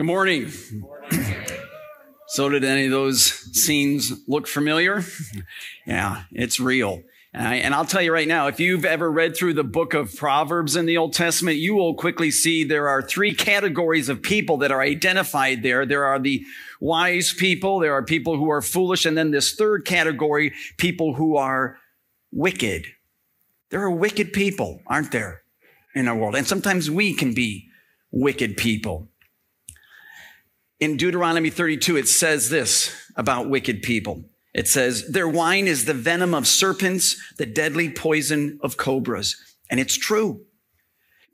Good morning. So, did any of those scenes look familiar? yeah, it's real. And I'll tell you right now, if you've ever read through the book of Proverbs in the Old Testament, you will quickly see there are three categories of people that are identified there. There are the wise people, there are people who are foolish, and then this third category, people who are wicked. There are wicked people, aren't there, in our world? And sometimes we can be wicked people. In Deuteronomy 32, it says this about wicked people. It says, their wine is the venom of serpents, the deadly poison of cobras. And it's true.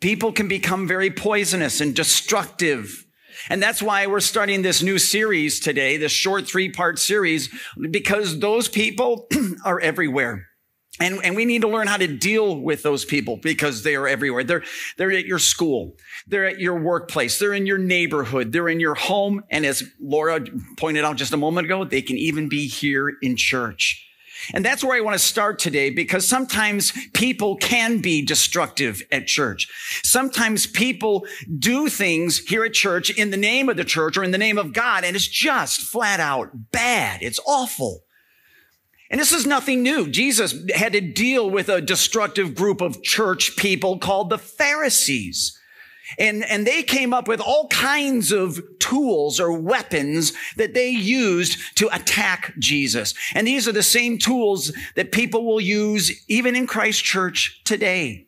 People can become very poisonous and destructive. And that's why we're starting this new series today, this short three part series, because those people are everywhere. And, and we need to learn how to deal with those people because they are everywhere. They're, they're at your school. They're at your workplace. They're in your neighborhood. They're in your home. And as Laura pointed out just a moment ago, they can even be here in church. And that's where I want to start today because sometimes people can be destructive at church. Sometimes people do things here at church in the name of the church or in the name of God, and it's just flat out bad. It's awful. And this is nothing new. Jesus had to deal with a destructive group of church people called the Pharisees. And, and they came up with all kinds of tools or weapons that they used to attack Jesus. And these are the same tools that people will use even in Christ Church today.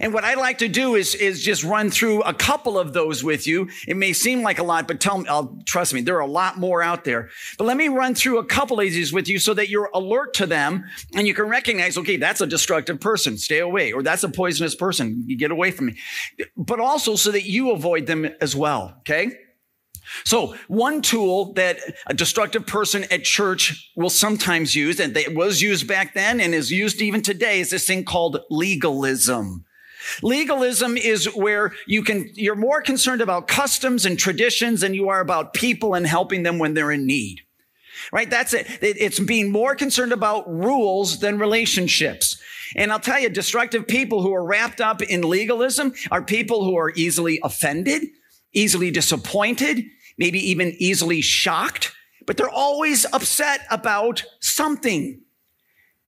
And what I'd like to do is, is just run through a couple of those with you. It may seem like a lot, but tell me, I'll, trust me, there are a lot more out there. But let me run through a couple of these with you so that you're alert to them and you can recognize, okay, that's a destructive person. Stay away. Or that's a poisonous person. You get away from me. But also so that you avoid them as well. Okay. So one tool that a destructive person at church will sometimes use, and it was used back then and is used even today, is this thing called legalism. Legalism is where you can, you're more concerned about customs and traditions than you are about people and helping them when they're in need. Right? That's it. It's being more concerned about rules than relationships. And I'll tell you, destructive people who are wrapped up in legalism are people who are easily offended, easily disappointed, maybe even easily shocked, but they're always upset about something.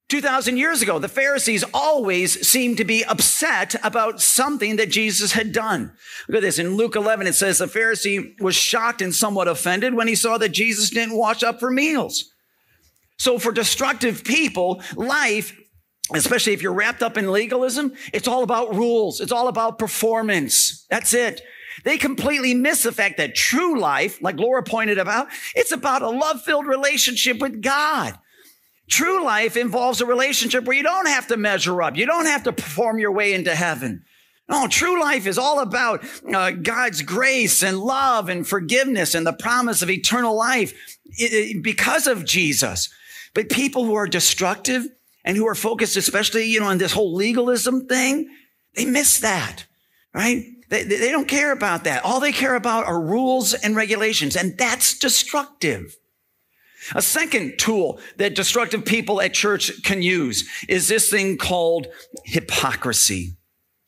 2,000 years ago, the Pharisees always seemed to be upset about something that Jesus had done. Look at this. In Luke 11, it says the Pharisee was shocked and somewhat offended when he saw that Jesus didn't wash up for meals. So for destructive people, life, especially if you're wrapped up in legalism, it's all about rules. It's all about performance. That's it. They completely miss the fact that true life, like Laura pointed out, it's about a love filled relationship with God. True life involves a relationship where you don't have to measure up. You don't have to perform your way into heaven. No, true life is all about uh, God's grace and love and forgiveness and the promise of eternal life because of Jesus. But people who are destructive and who are focused, especially, you know, on this whole legalism thing, they miss that, right? They, they don't care about that. All they care about are rules and regulations, and that's destructive. A second tool that destructive people at church can use is this thing called hypocrisy.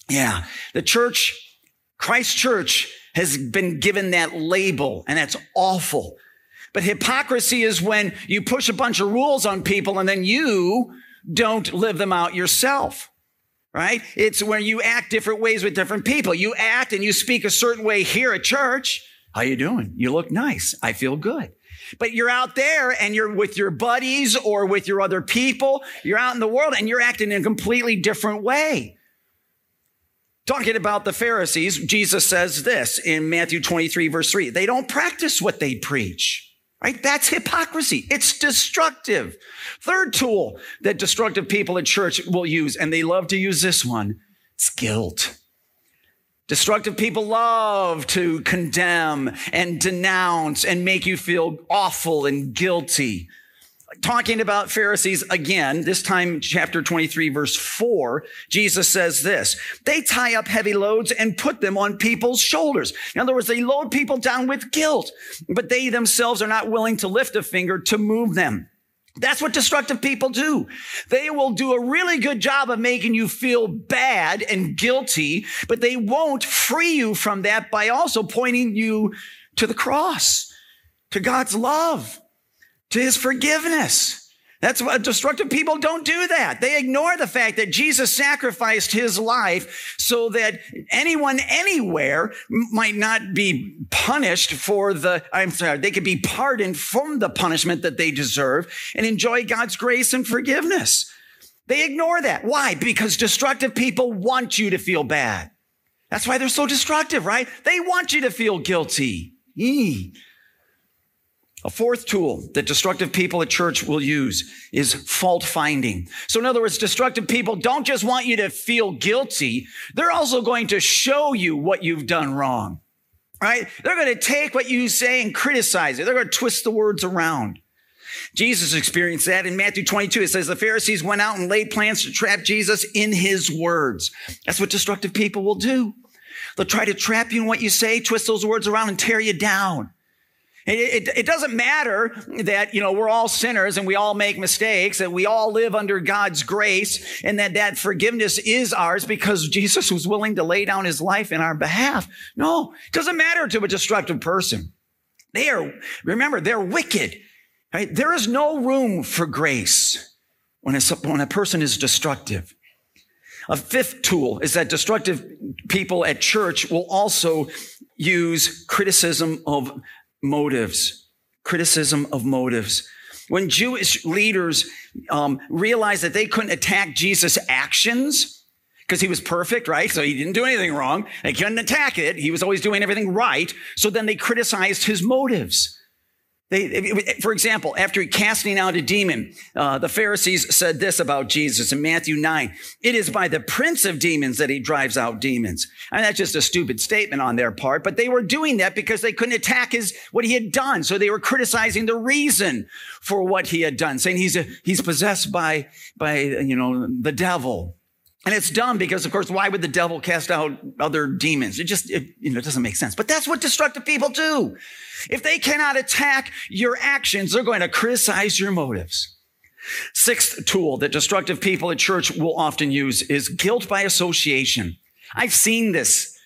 Yeah. The church, Christ Church has been given that label and that's awful. But hypocrisy is when you push a bunch of rules on people and then you don't live them out yourself. Right? It's where you act different ways with different people. You act and you speak a certain way here at church. How you doing? You look nice. I feel good. But you're out there and you're with your buddies or with your other people. You're out in the world and you're acting in a completely different way. Talking about the Pharisees, Jesus says this in Matthew 23, verse 3 they don't practice what they preach. Right? That's hypocrisy. It's destructive. Third tool that destructive people at church will use, and they love to use this one, it's guilt. Destructive people love to condemn and denounce and make you feel awful and guilty. Talking about Pharisees again, this time chapter 23 verse 4, Jesus says this, they tie up heavy loads and put them on people's shoulders. In other words, they load people down with guilt, but they themselves are not willing to lift a finger to move them. That's what destructive people do. They will do a really good job of making you feel bad and guilty, but they won't free you from that by also pointing you to the cross, to God's love, to his forgiveness. That's what destructive people don't do that. They ignore the fact that Jesus sacrificed his life so that anyone anywhere might not be punished for the, I'm sorry, they could be pardoned from the punishment that they deserve and enjoy God's grace and forgiveness. They ignore that. Why? Because destructive people want you to feel bad. That's why they're so destructive, right? They want you to feel guilty. A fourth tool that destructive people at church will use is fault finding. So in other words, destructive people don't just want you to feel guilty. They're also going to show you what you've done wrong, right? They're going to take what you say and criticize it. They're going to twist the words around. Jesus experienced that in Matthew 22. It says the Pharisees went out and laid plans to trap Jesus in his words. That's what destructive people will do. They'll try to trap you in what you say, twist those words around and tear you down. It, it, it, doesn't matter that, you know, we're all sinners and we all make mistakes and we all live under God's grace and that that forgiveness is ours because Jesus was willing to lay down his life in our behalf. No, it doesn't matter to a destructive person. They are, remember, they're wicked. Right? There is no room for grace when a, when a person is destructive. A fifth tool is that destructive people at church will also use criticism of motives, criticism of motives. When Jewish leaders um, realized that they couldn't attack Jesus' actions, because he was perfect, right? So he didn't do anything wrong. They couldn't attack it. He was always doing everything right. So then they criticized his motives. They, for example, after casting out a demon, uh, the Pharisees said this about Jesus in Matthew 9. It is by the prince of demons that he drives out demons. Mean, that's just a stupid statement on their part, but they were doing that because they couldn't attack his, what he had done. So they were criticizing the reason for what he had done, saying he's, a, he's possessed by, by, you know, the devil. And it's dumb because, of course, why would the devil cast out other demons? It just, it, you know, it doesn't make sense. But that's what destructive people do. If they cannot attack your actions, they're going to criticize your motives. Sixth tool that destructive people at church will often use is guilt by association. I've seen this.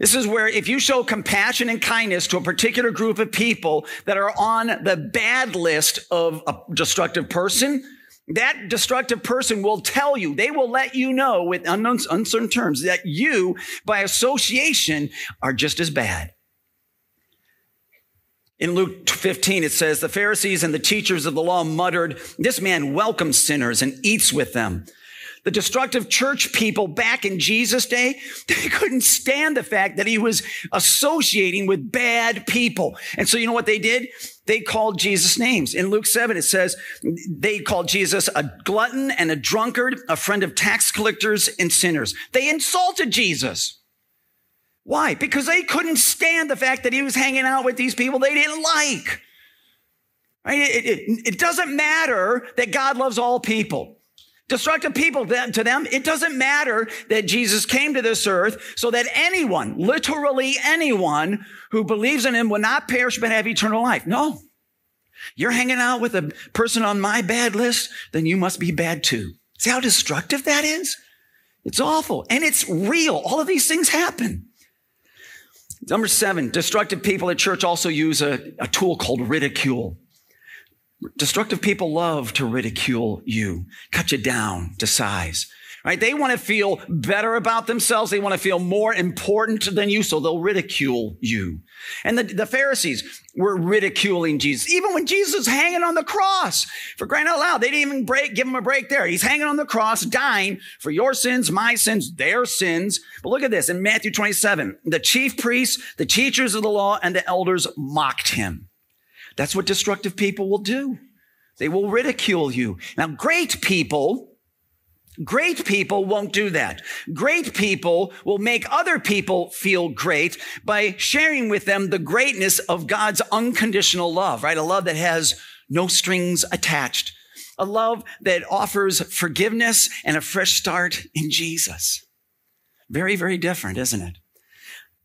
This is where if you show compassion and kindness to a particular group of people that are on the bad list of a destructive person, that destructive person will tell you, they will let you know with uncertain terms that you, by association, are just as bad. In Luke 15, it says, the Pharisees and the teachers of the law muttered, this man welcomes sinners and eats with them. The destructive church people back in Jesus' day, they couldn't stand the fact that he was associating with bad people. And so you know what they did? They called Jesus names. In Luke 7, it says they called Jesus a glutton and a drunkard, a friend of tax collectors and sinners. They insulted Jesus. Why? Because they couldn't stand the fact that he was hanging out with these people they didn't like. Right? It, it, it doesn't matter that God loves all people. Destructive people to them, it doesn't matter that Jesus came to this earth so that anyone, literally anyone who believes in him will not perish but have eternal life. No. You're hanging out with a person on my bad list, then you must be bad too. See how destructive that is? It's awful. And it's real. All of these things happen. Number seven, destructive people at church also use a, a tool called ridicule. Destructive people love to ridicule you, cut you down to size. Right? They want to feel better about themselves. They want to feel more important than you, so they'll ridicule you. And the, the Pharisees were ridiculing Jesus, even when Jesus was hanging on the cross. For crying out loud, they didn't even break, give him a break there. He's hanging on the cross, dying for your sins, my sins, their sins. But look at this in Matthew 27. The chief priests, the teachers of the law, and the elders mocked him. That's what destructive people will do. They will ridicule you. Now, great people, Great people won't do that. Great people will make other people feel great by sharing with them the greatness of God's unconditional love, right? A love that has no strings attached. A love that offers forgiveness and a fresh start in Jesus. Very, very different, isn't it?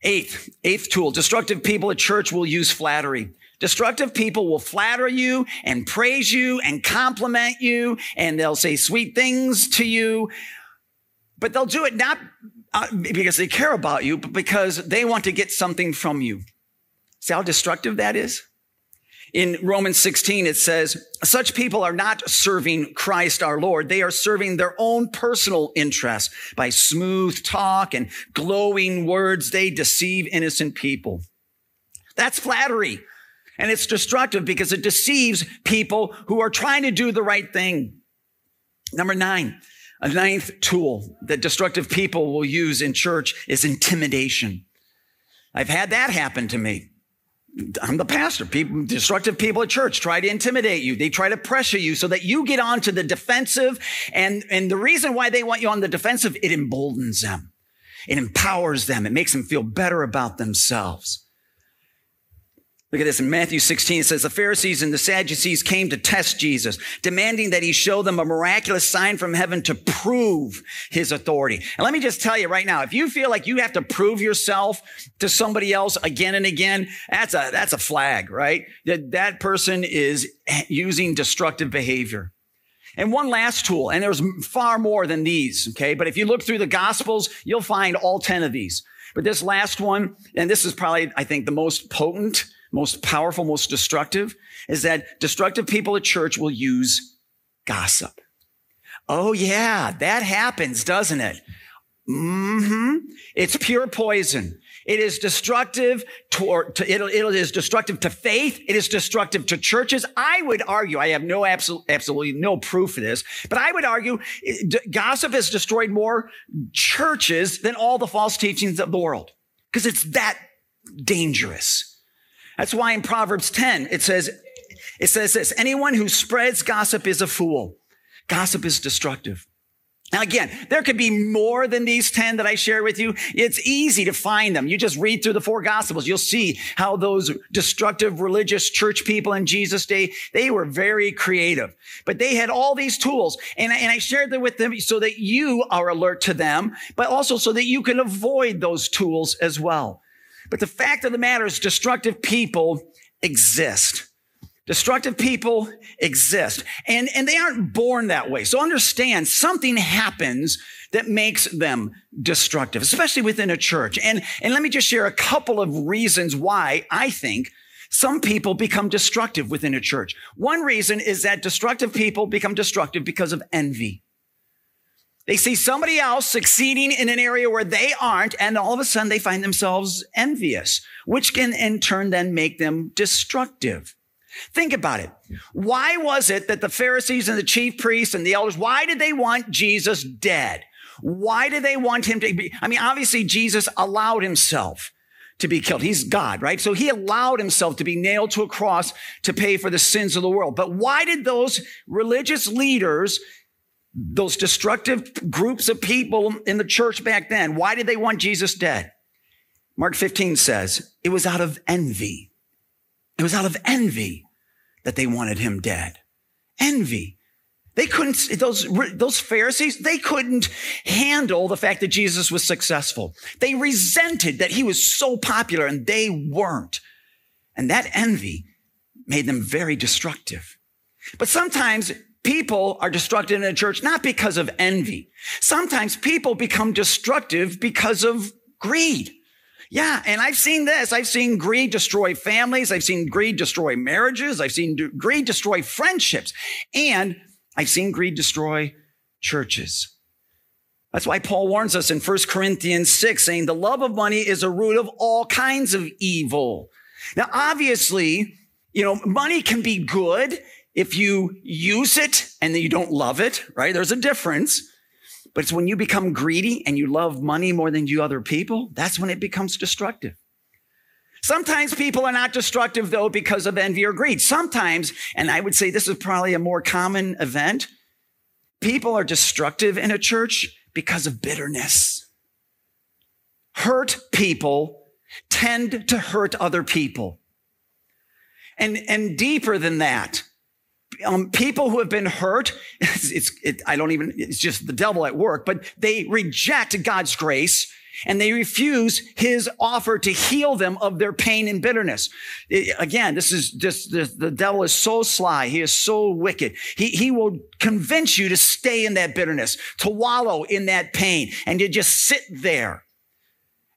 Eighth, eighth tool, destructive people at church will use flattery. Destructive people will flatter you and praise you and compliment you and they'll say sweet things to you, but they'll do it not uh, because they care about you, but because they want to get something from you. See how destructive that is? In Romans 16, it says, such people are not serving Christ our Lord. They are serving their own personal interests by smooth talk and glowing words. They deceive innocent people. That's flattery. And it's destructive because it deceives people who are trying to do the right thing. Number nine, a ninth tool that destructive people will use in church is intimidation. I've had that happen to me. I'm the pastor. People, destructive people at church try to intimidate you. They try to pressure you so that you get onto the defensive. And, and the reason why they want you on the defensive, it emboldens them. It empowers them. It makes them feel better about themselves. Look at this in Matthew 16. It says the Pharisees and the Sadducees came to test Jesus, demanding that he show them a miraculous sign from heaven to prove his authority. And let me just tell you right now, if you feel like you have to prove yourself to somebody else again and again, that's a, that's a flag, right? That, that person is using destructive behavior. And one last tool, and there's far more than these, okay? But if you look through the gospels, you'll find all 10 of these. But this last one, and this is probably, I think, the most potent, most powerful, most destructive, is that destructive people at church will use gossip. Oh yeah, that happens, doesn't it? Mm-hmm. It's pure poison. It is destructive to, to it, it is destructive to faith. It is destructive to churches. I would argue, I have no absolute, absolutely no proof of this, but I would argue gossip has destroyed more churches than all the false teachings of the world because it's that dangerous. That's why in Proverbs 10, it says, it says this, anyone who spreads gossip is a fool. Gossip is destructive. Now again, there could be more than these 10 that I share with you. It's easy to find them. You just read through the four gospels. You'll see how those destructive religious church people in Jesus' day, they were very creative, but they had all these tools and, and I shared them with them so that you are alert to them, but also so that you can avoid those tools as well. But the fact of the matter is destructive people exist. Destructive people exist and, and they aren't born that way. So understand something happens that makes them destructive, especially within a church. And, and let me just share a couple of reasons why I think some people become destructive within a church. One reason is that destructive people become destructive because of envy. They see somebody else succeeding in an area where they aren't, and all of a sudden they find themselves envious, which can in turn then make them destructive. Think about it. Why was it that the Pharisees and the chief priests and the elders, why did they want Jesus dead? Why did they want him to be? I mean, obviously Jesus allowed himself to be killed. He's God, right? So he allowed himself to be nailed to a cross to pay for the sins of the world. But why did those religious leaders those destructive groups of people in the church back then, why did they want Jesus dead? Mark 15 says it was out of envy. It was out of envy that they wanted him dead. Envy. They couldn't, those, those Pharisees, they couldn't handle the fact that Jesus was successful. They resented that he was so popular and they weren't. And that envy made them very destructive. But sometimes people are destructive in a church not because of envy. Sometimes people become destructive because of greed. Yeah, and I've seen this. I've seen greed destroy families. I've seen greed destroy marriages. I've seen greed destroy friendships. And I've seen greed destroy churches. That's why Paul warns us in 1 Corinthians 6 saying the love of money is a root of all kinds of evil. Now, obviously, you know, money can be good if you use it and then you don't love it, right? There's a difference. But it's when you become greedy and you love money more than you other people, that's when it becomes destructive. Sometimes people are not destructive though because of envy or greed. Sometimes, and I would say this is probably a more common event, people are destructive in a church because of bitterness. Hurt people tend to hurt other people. And, and deeper than that, um, people who have been hurt, it's, it's it, I don't even, it's just the devil at work, but they reject God's grace and they refuse his offer to heal them of their pain and bitterness. It, again, this is just, the, the devil is so sly. He is so wicked. He, he will convince you to stay in that bitterness, to wallow in that pain and to just sit there.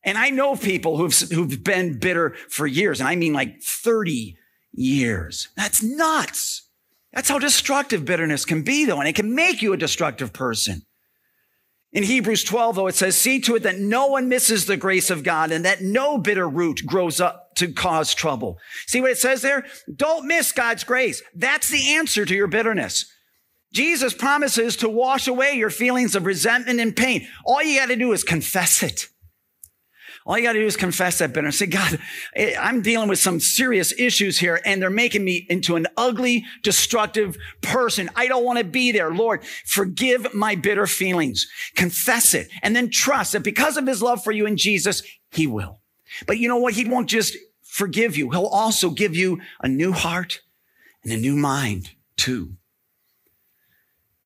And I know people who've, who've been bitter for years, and I mean like 30 years. That's nuts. That's how destructive bitterness can be, though, and it can make you a destructive person. In Hebrews 12, though, it says, see to it that no one misses the grace of God and that no bitter root grows up to cause trouble. See what it says there? Don't miss God's grace. That's the answer to your bitterness. Jesus promises to wash away your feelings of resentment and pain. All you got to do is confess it. All you got to do is confess that bitterness. Say, God, eh, I'm dealing with some serious issues here and they're making me into an ugly, destructive person. I don't want to be there. Lord, forgive my bitter feelings. Confess it and then trust that because of his love for you in Jesus, he will. But you know what? He won't just forgive you. He'll also give you a new heart and a new mind too.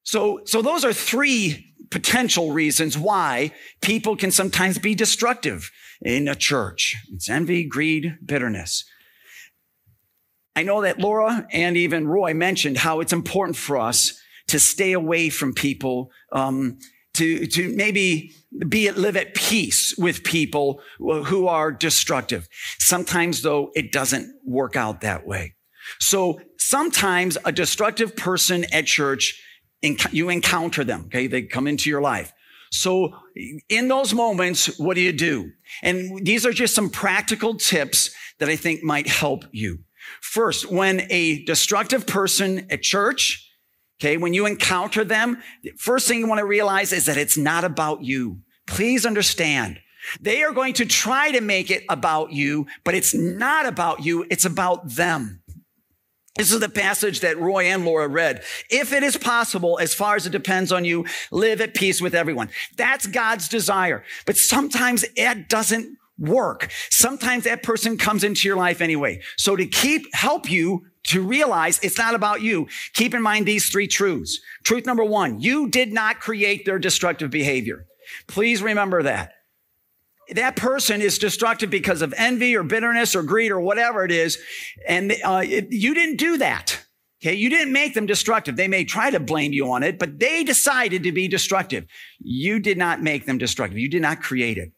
So, so those are three potential reasons why people can sometimes be destructive in a church. It's envy, greed, bitterness. I know that Laura and even Roy mentioned how it's important for us to stay away from people, um, to, to maybe be at, live at peace with people who are destructive. Sometimes though, it doesn't work out that way. So sometimes a destructive person at church, you encounter them. Okay. They come into your life. So in those moments, what do you do? And these are just some practical tips that I think might help you. First, when a destructive person at church, okay, when you encounter them, first thing you want to realize is that it's not about you. Please understand. They are going to try to make it about you, but it's not about you. It's about them. This is the passage that Roy and Laura read. If it is possible, as far as it depends on you, live at peace with everyone. That's God's desire. But sometimes it doesn't work. Sometimes that person comes into your life anyway. So to keep, help you to realize it's not about you, keep in mind these three truths. Truth number one, you did not create their destructive behavior. Please remember that that person is destructive because of envy or bitterness or greed or whatever it is. And uh, it, you didn't do that. Okay. You didn't make them destructive. They may try to blame you on it, but they decided to be destructive. You did not make them destructive. You did not create it.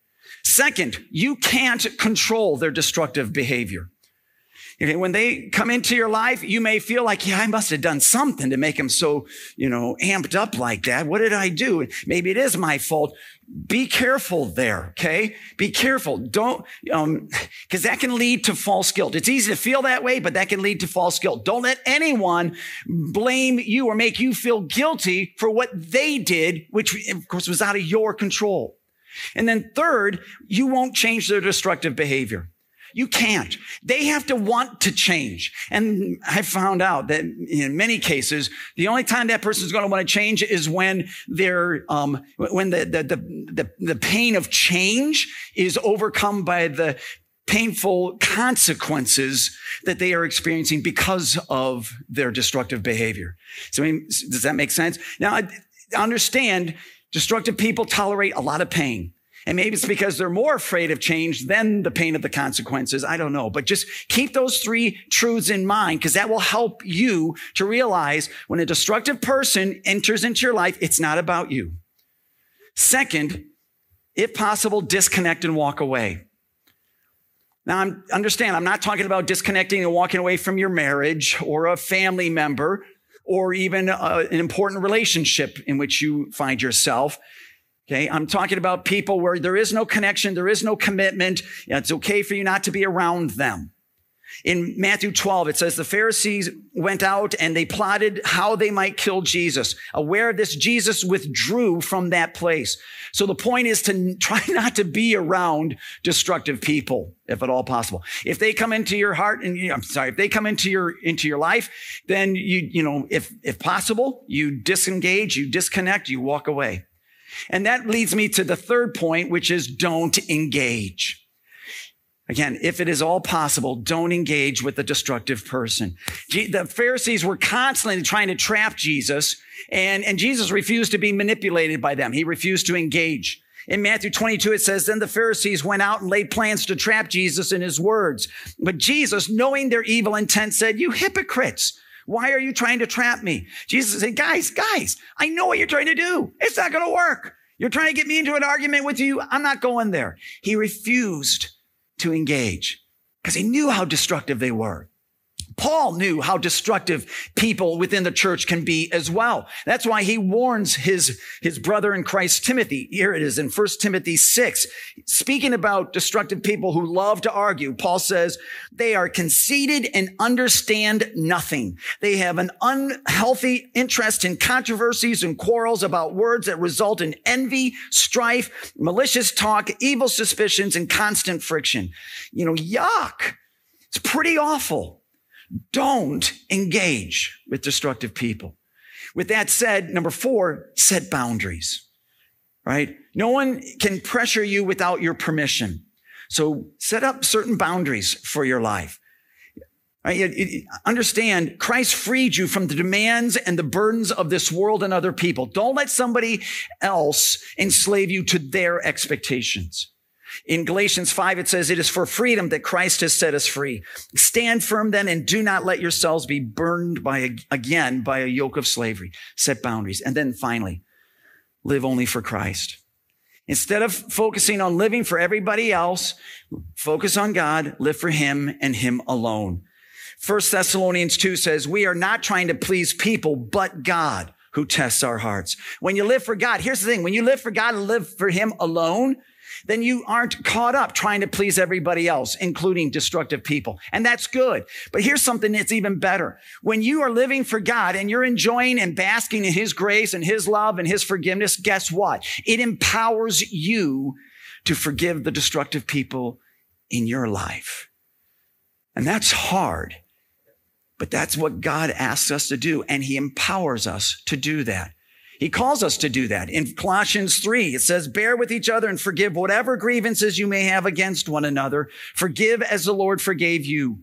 Second, you can't control their destructive behavior. When they come into your life, you may feel like, yeah, I must have done something to make them so, you know, amped up like that. What did I do? Maybe it is my fault. Be careful there. Okay. Be careful. Don't, um, cause that can lead to false guilt. It's easy to feel that way, but that can lead to false guilt. Don't let anyone blame you or make you feel guilty for what they did, which of course was out of your control. And then third, you won't change their destructive behavior. You can't. They have to want to change. And I found out that in many cases, the only time that person is going to want to change is when they're, um, when the, the, the, the, pain of change is overcome by the painful consequences that they are experiencing because of their destructive behavior. So, I mean, does that make sense? Now, I understand destructive people tolerate a lot of pain. And maybe it's because they're more afraid of change than the pain of the consequences. I don't know. But just keep those three truths in mind because that will help you to realize when a destructive person enters into your life, it's not about you. Second, if possible, disconnect and walk away. Now, I'm, understand, I'm not talking about disconnecting and walking away from your marriage or a family member or even a, uh, an important relationship in which you find yourself. Okay. I'm talking about people where there is no connection. There is no commitment. It's okay for you not to be around them. In Matthew 12, it says the Pharisees went out and they plotted how they might kill Jesus. Aware of this, Jesus withdrew from that place. So the point is to try not to be around destructive people, if at all possible. If they come into your heart and I'm sorry, if they come into your, into your life, then you, you know, if, if possible, you disengage, you disconnect, you walk away. And that leads me to the third point, which is don't engage. Again, if it is all possible, don't engage with the destructive person. The Pharisees were constantly trying to trap Jesus, and, and Jesus refused to be manipulated by them. He refused to engage. In Matthew 22, it says, Then the Pharisees went out and laid plans to trap Jesus in his words. But Jesus, knowing their evil intent, said, You hypocrites! Why are you trying to trap me? Jesus said, guys, guys, I know what you're trying to do. It's not going to work. You're trying to get me into an argument with you. I'm not going there. He refused to engage because he knew how destructive they were. Paul knew how destructive people within the church can be as well. That's why he warns his, his brother in Christ, Timothy. Here it is in 1 Timothy 6. Speaking about destructive people who love to argue, Paul says, they are conceited and understand nothing. They have an unhealthy interest in controversies and quarrels about words that result in envy, strife, malicious talk, evil suspicions, and constant friction. You know, yuck. It's pretty awful. Don't engage with destructive people. With that said, number four, set boundaries, right? No one can pressure you without your permission. So set up certain boundaries for your life. Right? Understand, Christ freed you from the demands and the burdens of this world and other people. Don't let somebody else enslave you to their expectations. In Galatians 5, it says, It is for freedom that Christ has set us free. Stand firm then and do not let yourselves be burned by, again, by a yoke of slavery. Set boundaries. And then finally, live only for Christ. Instead of focusing on living for everybody else, focus on God, live for Him and Him alone. First Thessalonians 2 says, We are not trying to please people, but God who tests our hearts. When you live for God, here's the thing. When you live for God and live for Him alone, then you aren't caught up trying to please everybody else, including destructive people. And that's good. But here's something that's even better. When you are living for God and you're enjoying and basking in His grace and His love and His forgiveness, guess what? It empowers you to forgive the destructive people in your life. And that's hard. But that's what God asks us to do, and He empowers us to do that. He calls us to do that. In Colossians 3, it says, bear with each other and forgive whatever grievances you may have against one another. Forgive as the Lord forgave you.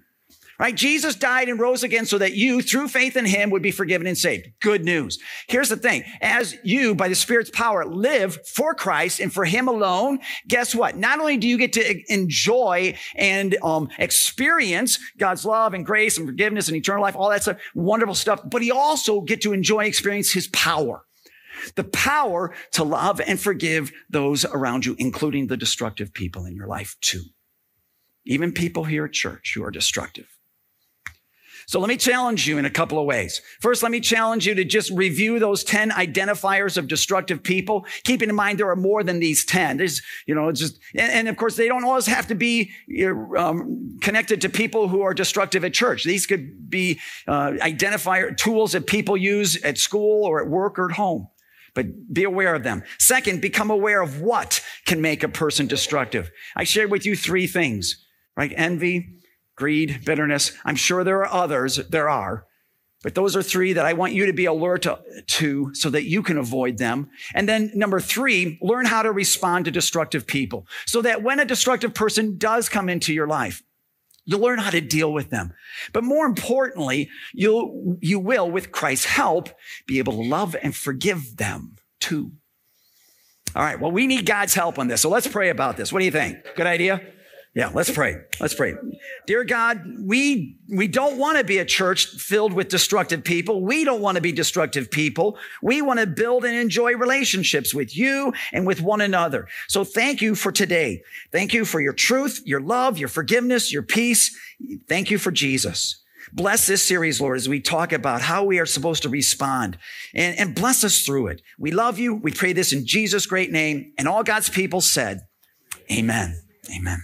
Right? Jesus died and rose again so that you, through faith in him, would be forgiven and saved. Good news. Here's the thing. As you, by the Spirit's power, live for Christ and for him alone, guess what? Not only do you get to enjoy and um, experience God's love and grace and forgiveness and eternal life, all that stuff, wonderful stuff, but you also get to enjoy and experience his power the power to love and forgive those around you, including the destructive people in your life too. Even people here at church who are destructive. So let me challenge you in a couple of ways. First, let me challenge you to just review those 10 identifiers of destructive people, keeping in mind there are more than these 10. There's, you know, just, and, and of course, they don't always have to be um, connected to people who are destructive at church. These could be uh, identifier tools that people use at school or at work or at home but be aware of them. Second, become aware of what can make a person destructive. I shared with you three things, right? Envy, greed, bitterness. I'm sure there are others. There are. But those are three that I want you to be alert to, to, so that you can avoid them. And then number three, learn how to respond to destructive people so that when a destructive person does come into your life, You'll learn how to deal with them. But more importantly, you'll, you will, with Christ's help, be able to love and forgive them too. All right. Well, we need God's help on this. So let's pray about this. What do you think? Good idea? Yeah, let's pray. Let's pray. Dear God, we, we don't want to be a church filled with destructive people. We don't want to be destructive people. We want to build and enjoy relationships with you and with one another. So thank you for today. Thank you for your truth, your love, your forgiveness, your peace. Thank you for Jesus. Bless this series, Lord, as we talk about how we are supposed to respond and, and bless us through it. We love you. We pray this in Jesus' great name. And all God's people said, Amen. Amen.